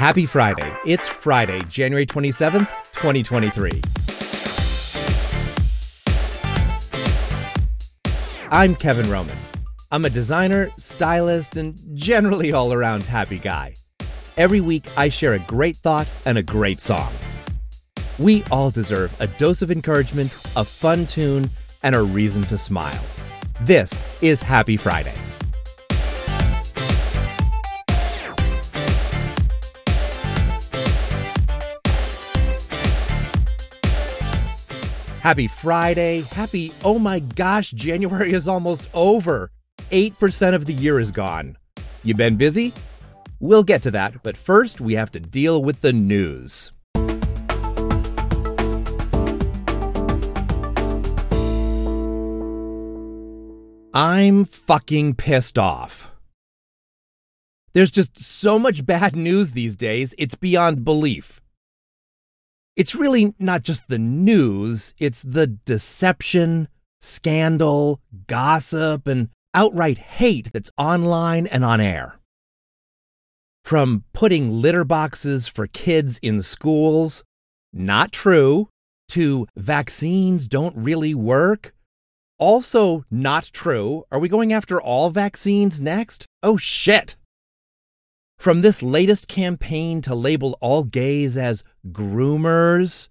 Happy Friday. It's Friday, January 27th, 2023. I'm Kevin Roman. I'm a designer, stylist, and generally all around happy guy. Every week, I share a great thought and a great song. We all deserve a dose of encouragement, a fun tune, and a reason to smile. This is Happy Friday. Happy Friday. Happy, oh my gosh, January is almost over. 8% of the year is gone. You been busy? We'll get to that, but first we have to deal with the news. I'm fucking pissed off. There's just so much bad news these days, it's beyond belief. It's really not just the news, it's the deception, scandal, gossip, and outright hate that's online and on air. From putting litter boxes for kids in schools, not true, to vaccines don't really work, also not true. Are we going after all vaccines next? Oh shit! From this latest campaign to label all gays as groomers.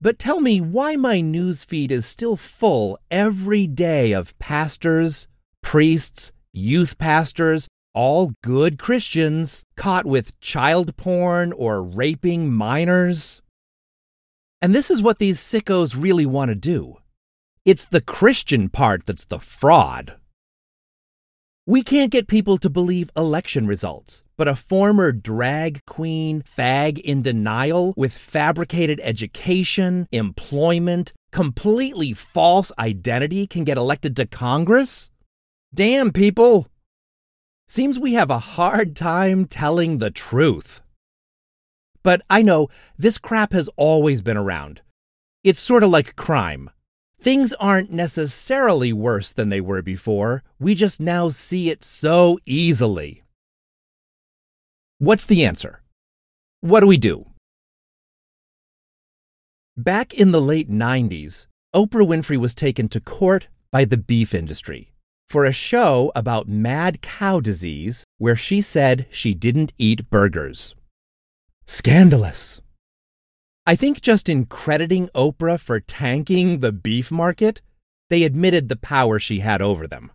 But tell me why my newsfeed is still full every day of pastors, priests, youth pastors, all good Christians caught with child porn or raping minors. And this is what these sickos really want to do. It's the Christian part that's the fraud. We can't get people to believe election results, but a former drag queen fag in denial with fabricated education, employment, completely false identity can get elected to Congress? Damn, people! Seems we have a hard time telling the truth. But I know this crap has always been around. It's sort of like crime. Things aren't necessarily worse than they were before, we just now see it so easily. What's the answer? What do we do? Back in the late 90s, Oprah Winfrey was taken to court by the beef industry for a show about mad cow disease where she said she didn't eat burgers. Scandalous. I think just in crediting Oprah for tanking the beef market, they admitted the power she had over them.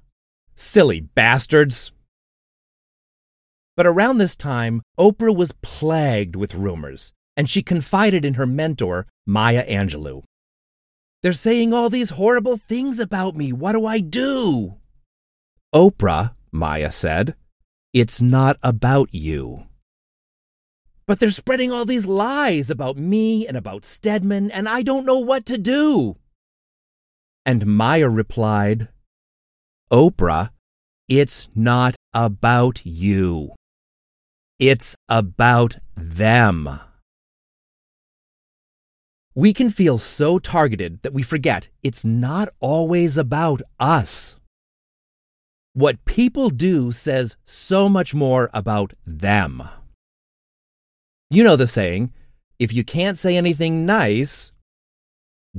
Silly bastards. But around this time, Oprah was plagued with rumors, and she confided in her mentor, Maya Angelou. They're saying all these horrible things about me. What do I do? Oprah, Maya said, it's not about you. But they're spreading all these lies about me and about Stedman, and I don't know what to do. And Maya replied, Oprah, it's not about you. It's about them. We can feel so targeted that we forget it's not always about us. What people do says so much more about them. You know the saying if you can't say anything nice,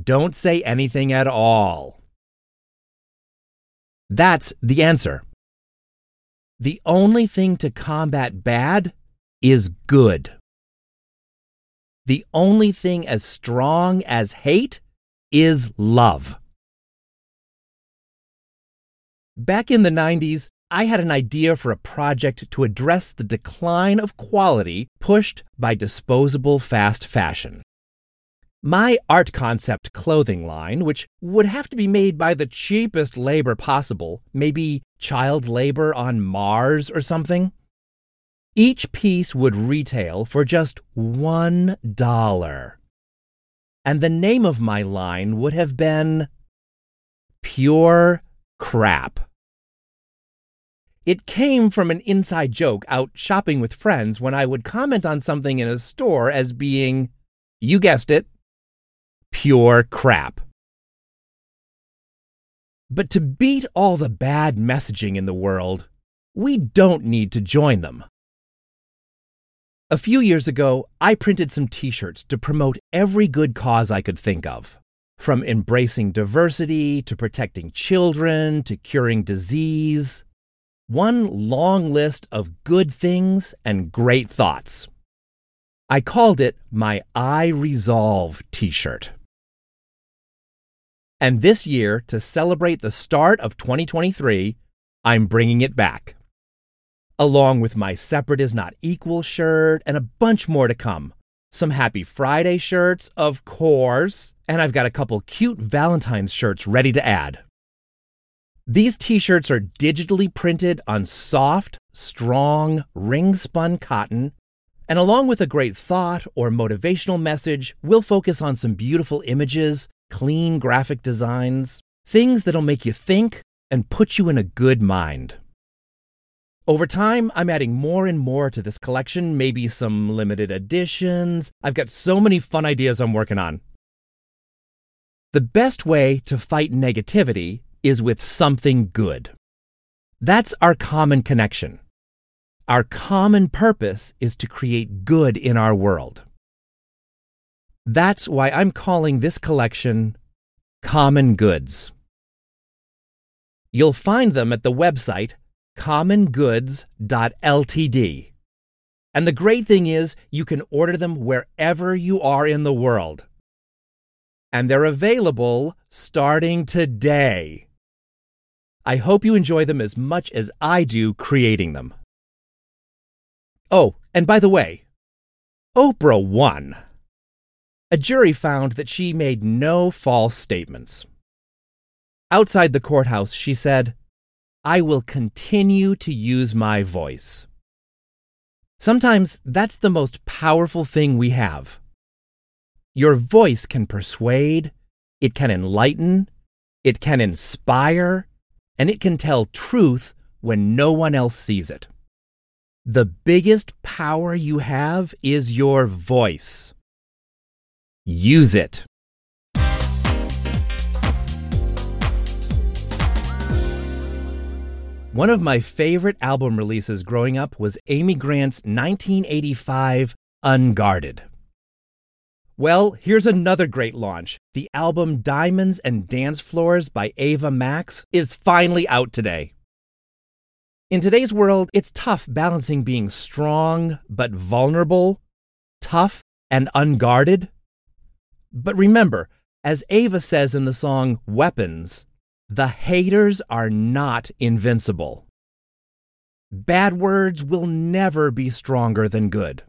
don't say anything at all. That's the answer. The only thing to combat bad is good. The only thing as strong as hate is love. Back in the 90s, I had an idea for a project to address the decline of quality pushed by disposable fast fashion. My art concept clothing line, which would have to be made by the cheapest labor possible, maybe child labor on Mars or something, each piece would retail for just one dollar. And the name of my line would have been Pure Crap. It came from an inside joke out shopping with friends when I would comment on something in a store as being, you guessed it, pure crap. But to beat all the bad messaging in the world, we don't need to join them. A few years ago, I printed some t shirts to promote every good cause I could think of. From embracing diversity to protecting children to curing disease. One long list of good things and great thoughts. I called it my I Resolve t shirt. And this year, to celebrate the start of 2023, I'm bringing it back along with my Separate is Not Equal shirt, and a bunch more to come. Some Happy Friday shirts, of course, and I've got a couple cute Valentine's shirts ready to add. These t shirts are digitally printed on soft, strong, ring spun cotton, and along with a great thought or motivational message, we'll focus on some beautiful images, clean graphic designs, things that'll make you think and put you in a good mind. Over time, I'm adding more and more to this collection, maybe some limited editions. I've got so many fun ideas I'm working on. The best way to fight negativity is with something good. That's our common connection. Our common purpose is to create good in our world. That's why I'm calling this collection Common Goods. You'll find them at the website commongoods.ltd. And the great thing is, you can order them wherever you are in the world. And they're available starting today. I hope you enjoy them as much as I do creating them. Oh, and by the way, Oprah won. A jury found that she made no false statements. Outside the courthouse, she said, I will continue to use my voice. Sometimes that's the most powerful thing we have. Your voice can persuade, it can enlighten, it can inspire, and it can tell truth when no one else sees it. The biggest power you have is your voice. Use it. One of my favorite album releases growing up was Amy Grant's 1985 Unguarded. Well, here's another great launch. The album Diamonds and Dance Floors by Ava Max is finally out today. In today's world, it's tough balancing being strong but vulnerable, tough and unguarded. But remember, as Ava says in the song Weapons, the haters are not invincible. Bad words will never be stronger than good.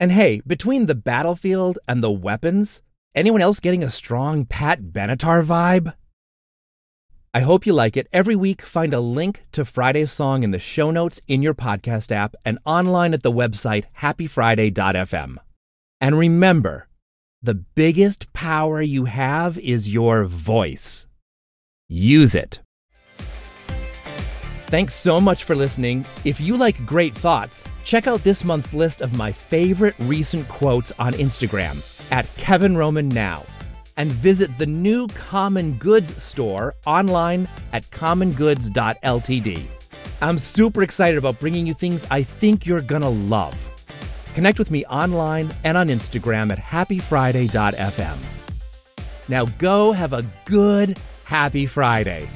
And hey, between the battlefield and the weapons, anyone else getting a strong Pat Benatar vibe? I hope you like it. Every week, find a link to Friday's song in the show notes in your podcast app and online at the website happyfriday.fm. And remember, the biggest power you have is your voice. Use it. Thanks so much for listening. If you like great thoughts, check out this month's list of my favorite recent quotes on Instagram at Kevin Roman Now. And visit the new Common Goods store online at commongoods.ltd. I'm super excited about bringing you things I think you're gonna love. Connect with me online and on Instagram at happyfriday.fm. Now go have a good Happy Friday.